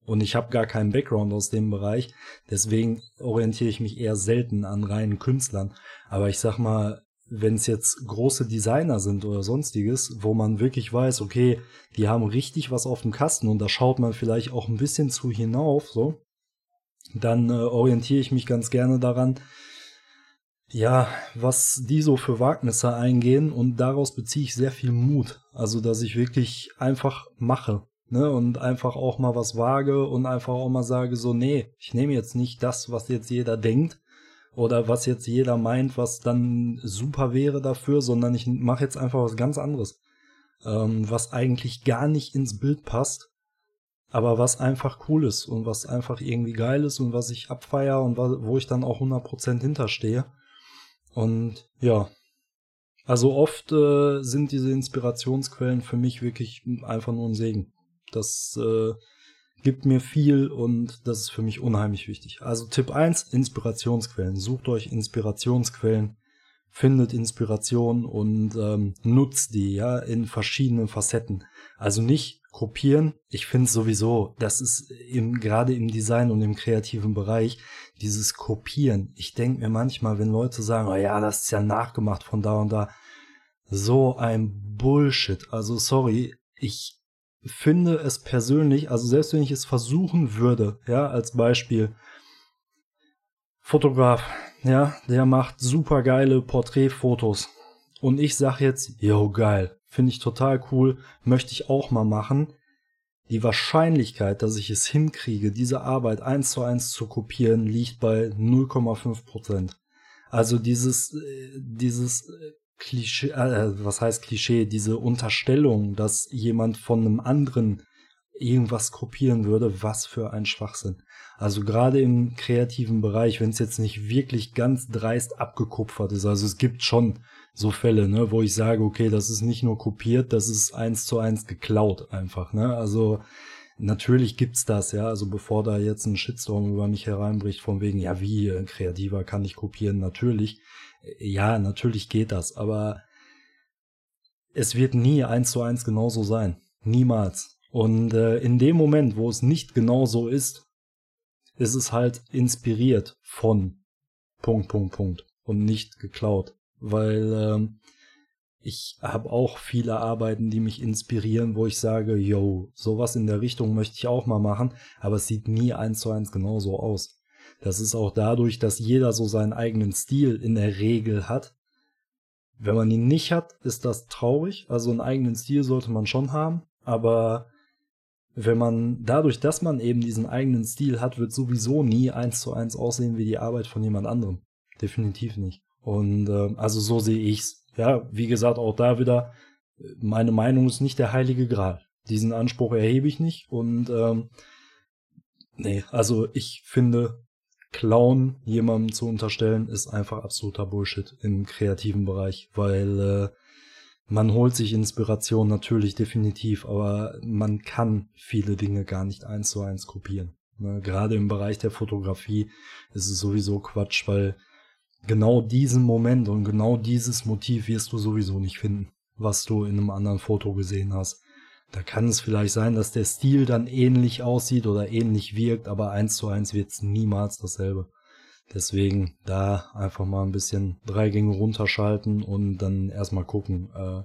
und ich habe gar keinen Background aus dem Bereich. Deswegen orientiere ich mich eher selten an reinen Künstlern. Aber ich sag mal, wenn es jetzt große Designer sind oder sonstiges, wo man wirklich weiß, okay, die haben richtig was auf dem Kasten und da schaut man vielleicht auch ein bisschen zu hinauf, so, dann äh, orientiere ich mich ganz gerne daran, ja, was die so für Wagnisse eingehen und daraus beziehe ich sehr viel Mut. Also, dass ich wirklich einfach mache ne, und einfach auch mal was wage und einfach auch mal sage so, nee, ich nehme jetzt nicht das, was jetzt jeder denkt oder was jetzt jeder meint, was dann super wäre dafür, sondern ich mache jetzt einfach was ganz anderes, ähm, was eigentlich gar nicht ins Bild passt, aber was einfach cool ist und was einfach irgendwie geil ist und was ich abfeier und wo ich dann auch 100% hinterstehe. Und ja, also oft äh, sind diese Inspirationsquellen für mich wirklich einfach nur ein Segen. Das äh, gibt mir viel und das ist für mich unheimlich wichtig. Also Tipp 1, Inspirationsquellen. Sucht euch Inspirationsquellen, findet Inspiration und ähm, nutzt die ja in verschiedenen Facetten. Also nicht kopieren. Ich finde sowieso, das ist im, gerade im Design und im kreativen Bereich, dieses Kopieren. Ich denke mir manchmal, wenn Leute sagen, oh ja, das ist ja nachgemacht von da und da, so ein Bullshit. Also sorry, ich finde es persönlich, also selbst wenn ich es versuchen würde, ja, als Beispiel, Fotograf, ja, der macht super geile Porträtfotos. Und ich sag jetzt, yo, geil, finde ich total cool, möchte ich auch mal machen. Die Wahrscheinlichkeit, dass ich es hinkriege, diese Arbeit eins zu eins zu kopieren, liegt bei 0,5 Prozent. Also dieses, äh, dieses äh, Klischee, äh, was heißt Klischee, diese Unterstellung, dass jemand von einem anderen irgendwas kopieren würde, was für ein Schwachsinn. Also gerade im kreativen Bereich, wenn es jetzt nicht wirklich ganz dreist abgekupfert ist, also es gibt schon so Fälle, ne, wo ich sage, okay, das ist nicht nur kopiert, das ist eins zu eins geklaut einfach, ne? Also natürlich gibt's das, ja, also bevor da jetzt ein Shitstorm über mich hereinbricht, von wegen, ja, wie, kreativer kann ich kopieren, natürlich. Ja, natürlich geht das, aber es wird nie eins zu eins genauso sein. Niemals. Und äh, in dem Moment, wo es nicht genau so ist, ist es halt inspiriert von Punkt, Punkt, Punkt und nicht geklaut. Weil ähm, ich habe auch viele Arbeiten, die mich inspirieren, wo ich sage, yo, sowas in der Richtung möchte ich auch mal machen, aber es sieht nie eins zu eins genauso aus. Das ist auch dadurch, dass jeder so seinen eigenen Stil in der Regel hat. Wenn man ihn nicht hat, ist das traurig. Also einen eigenen Stil sollte man schon haben, aber wenn man dadurch, dass man eben diesen eigenen Stil hat, wird sowieso nie eins zu eins aussehen wie die Arbeit von jemand anderem. Definitiv nicht. Und äh, also so sehe ich's. Ja, wie gesagt, auch da wieder, meine Meinung ist nicht der heilige Gral. Diesen Anspruch erhebe ich nicht. Und ähm, nee, also ich finde, Clown jemandem zu unterstellen, ist einfach absoluter Bullshit im kreativen Bereich, weil äh, man holt sich Inspiration natürlich definitiv, aber man kann viele Dinge gar nicht eins zu eins kopieren. Ne? Gerade im Bereich der Fotografie ist es sowieso Quatsch, weil genau diesen Moment und genau dieses Motiv wirst du sowieso nicht finden, was du in einem anderen Foto gesehen hast. Da kann es vielleicht sein, dass der Stil dann ähnlich aussieht oder ähnlich wirkt, aber eins zu eins wird es niemals dasselbe. Deswegen da einfach mal ein bisschen drei Gänge runterschalten und dann erstmal gucken, äh,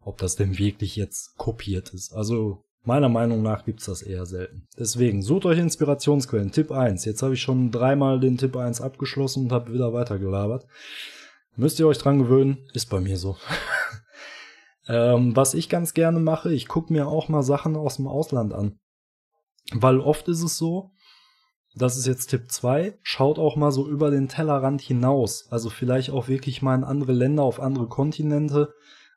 ob das denn wirklich jetzt kopiert ist. Also meiner Meinung nach gibt's das eher selten. Deswegen sucht euch Inspirationsquellen. Tipp 1. Jetzt habe ich schon dreimal den Tipp 1 abgeschlossen und habe wieder weitergelabert. Müsst ihr euch dran gewöhnen, ist bei mir so. ähm, was ich ganz gerne mache, ich gucke mir auch mal Sachen aus dem Ausland an. Weil oft ist es so, das ist jetzt Tipp 2, schaut auch mal so über den Tellerrand hinaus. Also vielleicht auch wirklich mal in andere Länder, auf andere Kontinente.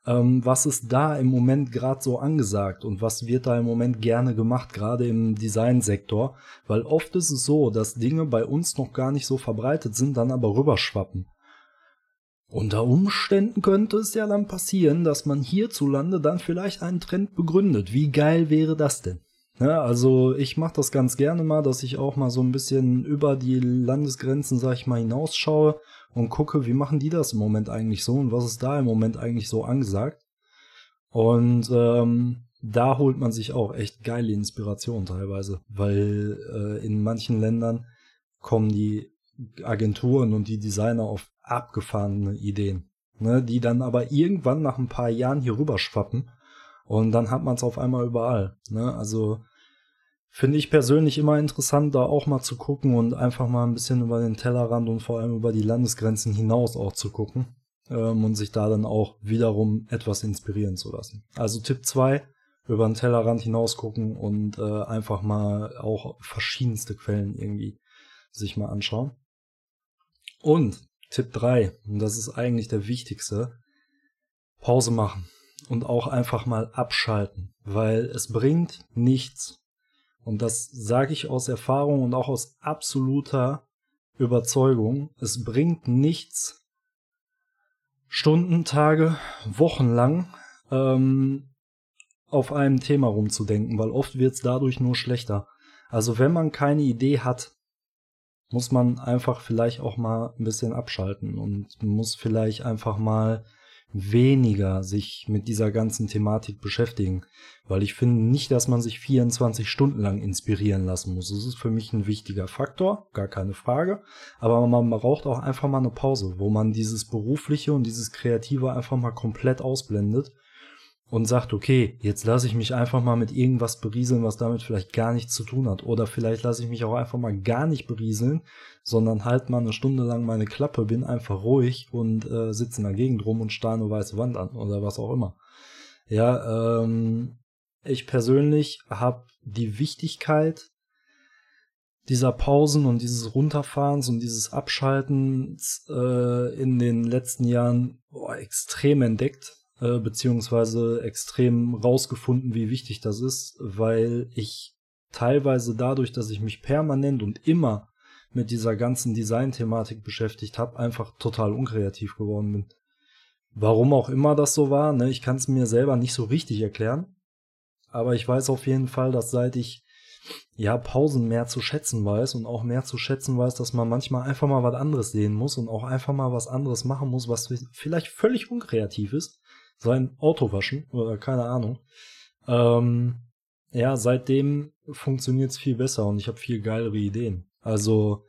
Ähm, was ist da im Moment gerade so angesagt und was wird da im Moment gerne gemacht, gerade im Designsektor? Weil oft ist es so, dass Dinge bei uns noch gar nicht so verbreitet sind, dann aber rüberschwappen. Unter Umständen könnte es ja dann passieren, dass man hierzulande dann vielleicht einen Trend begründet. Wie geil wäre das denn? Ja, also ich mache das ganz gerne mal, dass ich auch mal so ein bisschen über die Landesgrenzen, sag ich mal, hinausschaue und gucke, wie machen die das im Moment eigentlich so und was ist da im Moment eigentlich so angesagt. Und ähm, da holt man sich auch echt geile Inspiration teilweise, weil äh, in manchen Ländern kommen die Agenturen und die Designer auf abgefahrene Ideen, ne, die dann aber irgendwann nach ein paar Jahren hier rüber schwappen und dann hat man es auf einmal überall. Ne? Also finde ich persönlich immer interessant, da auch mal zu gucken und einfach mal ein bisschen über den Tellerrand und vor allem über die Landesgrenzen hinaus auch zu gucken ähm, und sich da dann auch wiederum etwas inspirieren zu lassen. Also Tipp 2, über den Tellerrand hinaus gucken und äh, einfach mal auch verschiedenste Quellen irgendwie sich mal anschauen. Und Tipp 3, und das ist eigentlich der wichtigste, Pause machen und auch einfach mal abschalten, weil es bringt nichts, und das sage ich aus Erfahrung und auch aus absoluter Überzeugung. Es bringt nichts, Stunden, Tage, Wochen lang ähm, auf einem Thema rumzudenken, weil oft wird es dadurch nur schlechter. Also wenn man keine Idee hat, muss man einfach vielleicht auch mal ein bisschen abschalten und muss vielleicht einfach mal weniger sich mit dieser ganzen Thematik beschäftigen, weil ich finde nicht, dass man sich 24 Stunden lang inspirieren lassen muss. Das ist für mich ein wichtiger Faktor, gar keine Frage, aber man braucht auch einfach mal eine Pause, wo man dieses berufliche und dieses kreative einfach mal komplett ausblendet und sagt, okay, jetzt lasse ich mich einfach mal mit irgendwas berieseln, was damit vielleicht gar nichts zu tun hat. Oder vielleicht lasse ich mich auch einfach mal gar nicht berieseln, sondern halt mal eine Stunde lang meine Klappe, bin einfach ruhig und äh, sitze in der Gegend rum und starre eine weiße Wand an oder was auch immer. Ja, ähm, ich persönlich habe die Wichtigkeit dieser Pausen und dieses Runterfahrens und dieses Abschaltens äh, in den letzten Jahren boah, extrem entdeckt äh, beziehungsweise extrem rausgefunden, wie wichtig das ist, weil ich teilweise dadurch, dass ich mich permanent und immer mit dieser ganzen Design-Thematik beschäftigt habe, einfach total unkreativ geworden bin. Warum auch immer das so war, ne, ich kann es mir selber nicht so richtig erklären, aber ich weiß auf jeden Fall, dass seit ich ja Pausen mehr zu schätzen weiß und auch mehr zu schätzen weiß, dass man manchmal einfach mal was anderes sehen muss und auch einfach mal was anderes machen muss, was vielleicht völlig unkreativ ist, sein Auto waschen oder keine Ahnung. Ähm, ja, seitdem funktioniert's viel besser und ich habe viel geilere Ideen. Also,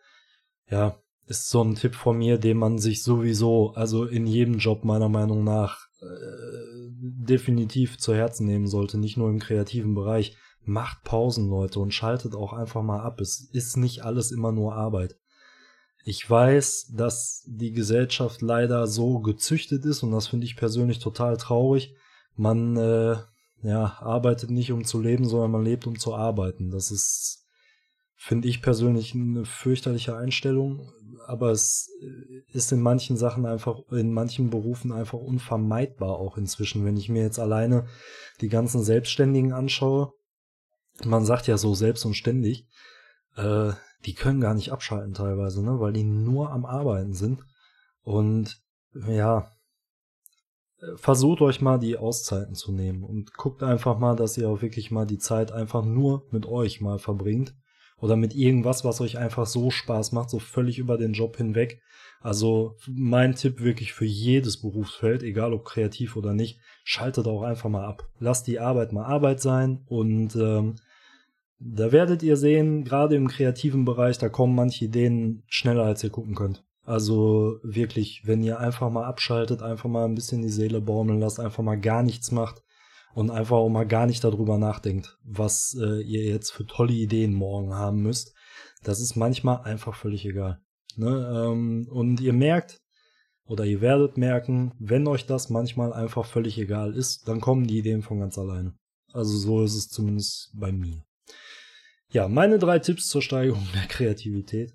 ja, ist so ein Tipp von mir, den man sich sowieso, also in jedem Job meiner Meinung nach, äh, definitiv zu Herzen nehmen sollte, nicht nur im kreativen Bereich. Macht Pausen, Leute, und schaltet auch einfach mal ab. Es ist nicht alles immer nur Arbeit. Ich weiß, dass die Gesellschaft leider so gezüchtet ist und das finde ich persönlich total traurig. Man äh, ja, arbeitet nicht um zu leben, sondern man lebt um zu arbeiten. Das ist, finde ich persönlich eine fürchterliche Einstellung, aber es ist in manchen Sachen einfach, in manchen Berufen einfach unvermeidbar auch inzwischen. Wenn ich mir jetzt alleine die ganzen Selbstständigen anschaue, man sagt ja so selbst und ständig, äh, die können gar nicht abschalten teilweise, ne, weil die nur am Arbeiten sind. Und ja, versucht euch mal die Auszeiten zu nehmen und guckt einfach mal, dass ihr auch wirklich mal die Zeit einfach nur mit euch mal verbringt oder mit irgendwas, was euch einfach so Spaß macht, so völlig über den Job hinweg. Also mein Tipp wirklich für jedes Berufsfeld, egal ob kreativ oder nicht, schaltet auch einfach mal ab. Lasst die Arbeit mal Arbeit sein und ähm, da werdet ihr sehen, gerade im kreativen Bereich, da kommen manche Ideen schneller, als ihr gucken könnt. Also wirklich, wenn ihr einfach mal abschaltet, einfach mal ein bisschen die Seele baumeln lasst, einfach mal gar nichts macht und einfach auch mal gar nicht darüber nachdenkt, was äh, ihr jetzt für tolle Ideen morgen haben müsst. Das ist manchmal einfach völlig egal. Ne? Ähm, und ihr merkt, oder ihr werdet merken, wenn euch das manchmal einfach völlig egal ist, dann kommen die Ideen von ganz alleine. Also so ist es zumindest bei mir. Ja, meine drei Tipps zur Steigerung der Kreativität.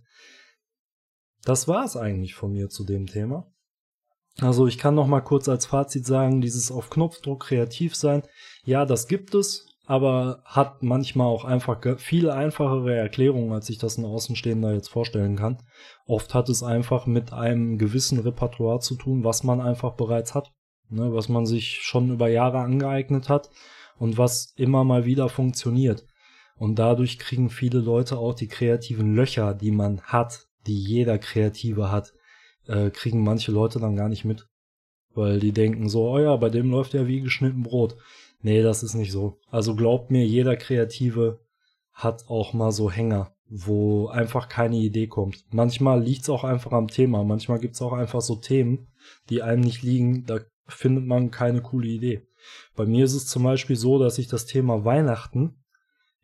Das war's eigentlich von mir zu dem Thema. Also ich kann noch mal kurz als Fazit sagen, dieses auf Knopfdruck kreativ sein, ja, das gibt es, aber hat manchmal auch einfach viel einfachere Erklärungen, als ich das ein Außenstehender jetzt vorstellen kann. Oft hat es einfach mit einem gewissen Repertoire zu tun, was man einfach bereits hat, ne, was man sich schon über Jahre angeeignet hat und was immer mal wieder funktioniert. Und dadurch kriegen viele Leute auch die kreativen Löcher, die man hat, die jeder Kreative hat, äh, kriegen manche Leute dann gar nicht mit. Weil die denken so, oh ja, bei dem läuft ja wie geschnitten Brot. Nee, das ist nicht so. Also glaubt mir, jeder Kreative hat auch mal so Hänger, wo einfach keine Idee kommt. Manchmal liegt's auch einfach am Thema. Manchmal gibt's auch einfach so Themen, die einem nicht liegen. Da findet man keine coole Idee. Bei mir ist es zum Beispiel so, dass ich das Thema Weihnachten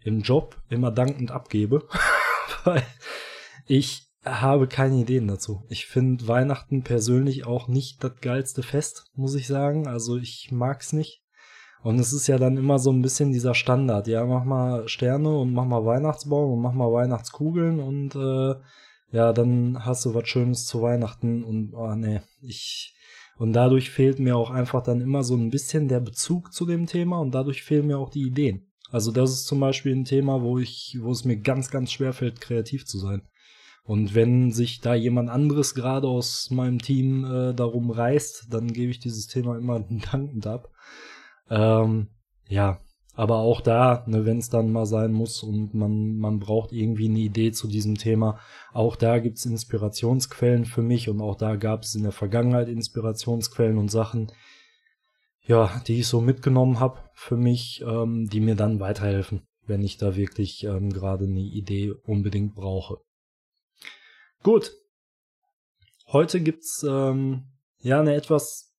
im Job immer dankend abgebe, weil ich habe keine Ideen dazu. Ich finde Weihnachten persönlich auch nicht das geilste Fest, muss ich sagen. Also ich mag's nicht. Und es ist ja dann immer so ein bisschen dieser Standard. Ja, mach mal Sterne und mach mal Weihnachtsbaum und mach mal Weihnachtskugeln und äh, ja, dann hast du was Schönes zu Weihnachten und oh nee, ich und dadurch fehlt mir auch einfach dann immer so ein bisschen der Bezug zu dem Thema und dadurch fehlen mir auch die Ideen. Also das ist zum Beispiel ein Thema, wo ich, wo es mir ganz, ganz schwer fällt, kreativ zu sein. Und wenn sich da jemand anderes gerade aus meinem Team äh, darum reißt, dann gebe ich dieses Thema immer dankend ab. Ähm, ja, aber auch da, ne, wenn es dann mal sein muss und man, man braucht irgendwie eine Idee zu diesem Thema, auch da gibt's Inspirationsquellen für mich und auch da gab es in der Vergangenheit Inspirationsquellen und Sachen, ja, die ich so mitgenommen habe für mich, ähm, die mir dann weiterhelfen, wenn ich da wirklich ähm, gerade eine Idee unbedingt brauche. Gut. Heute gibt's ähm, ja eine etwas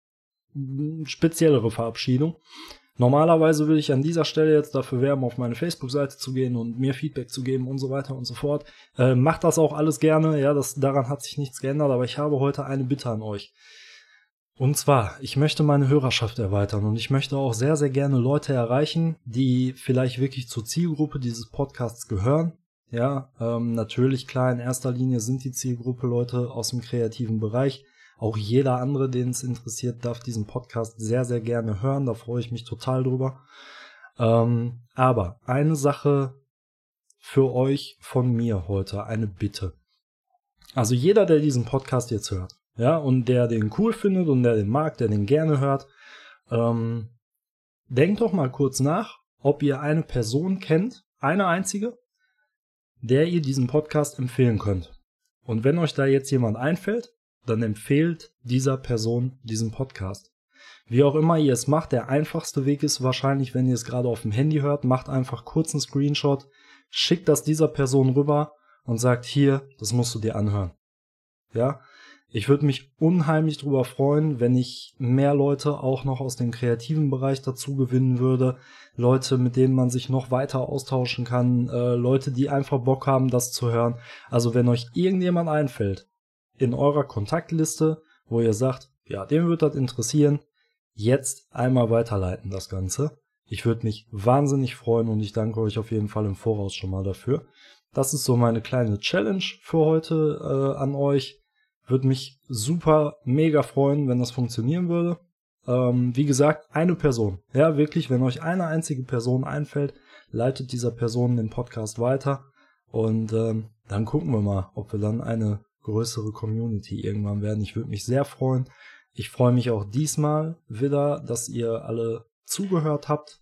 speziellere Verabschiedung. Normalerweise würde ich an dieser Stelle jetzt dafür werben, auf meine Facebook-Seite zu gehen und mir Feedback zu geben und so weiter und so fort. Äh, macht das auch alles gerne, ja, das, daran hat sich nichts geändert, aber ich habe heute eine Bitte an euch. Und zwar, ich möchte meine Hörerschaft erweitern und ich möchte auch sehr, sehr gerne Leute erreichen, die vielleicht wirklich zur Zielgruppe dieses Podcasts gehören. Ja, ähm, natürlich klar, in erster Linie sind die Zielgruppe Leute aus dem kreativen Bereich. Auch jeder andere, den es interessiert, darf diesen Podcast sehr, sehr gerne hören. Da freue ich mich total drüber. Ähm, aber eine Sache für euch von mir heute, eine Bitte. Also jeder, der diesen Podcast jetzt hört, ja, und der den cool findet und der den mag, der den gerne hört, ähm, denkt doch mal kurz nach, ob ihr eine Person kennt, eine einzige, der ihr diesen Podcast empfehlen könnt. Und wenn euch da jetzt jemand einfällt, dann empfehlt dieser Person diesen Podcast. Wie auch immer ihr es macht, der einfachste Weg ist wahrscheinlich, wenn ihr es gerade auf dem Handy hört, macht einfach kurz einen Screenshot, schickt das dieser Person rüber und sagt hier, das musst du dir anhören. Ja, ich würde mich unheimlich drüber freuen, wenn ich mehr Leute auch noch aus dem kreativen Bereich dazu gewinnen würde. Leute, mit denen man sich noch weiter austauschen kann. Äh, Leute, die einfach Bock haben, das zu hören. Also wenn euch irgendjemand einfällt in eurer Kontaktliste, wo ihr sagt, ja, dem wird das interessieren, jetzt einmal weiterleiten das Ganze. Ich würde mich wahnsinnig freuen und ich danke euch auf jeden Fall im Voraus schon mal dafür. Das ist so meine kleine Challenge für heute äh, an euch würde mich super, mega freuen, wenn das funktionieren würde. Ähm, wie gesagt, eine Person. Ja, wirklich, wenn euch eine einzige Person einfällt, leitet dieser Person den Podcast weiter. Und ähm, dann gucken wir mal, ob wir dann eine größere Community irgendwann werden. Ich würde mich sehr freuen. Ich freue mich auch diesmal wieder, dass ihr alle zugehört habt.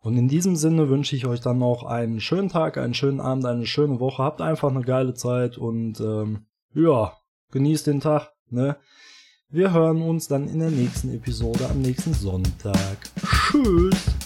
Und in diesem Sinne wünsche ich euch dann noch einen schönen Tag, einen schönen Abend, eine schöne Woche. Habt einfach eine geile Zeit und ähm, ja, genießt den Tag, ne? Wir hören uns dann in der nächsten Episode am nächsten Sonntag. Tschüss!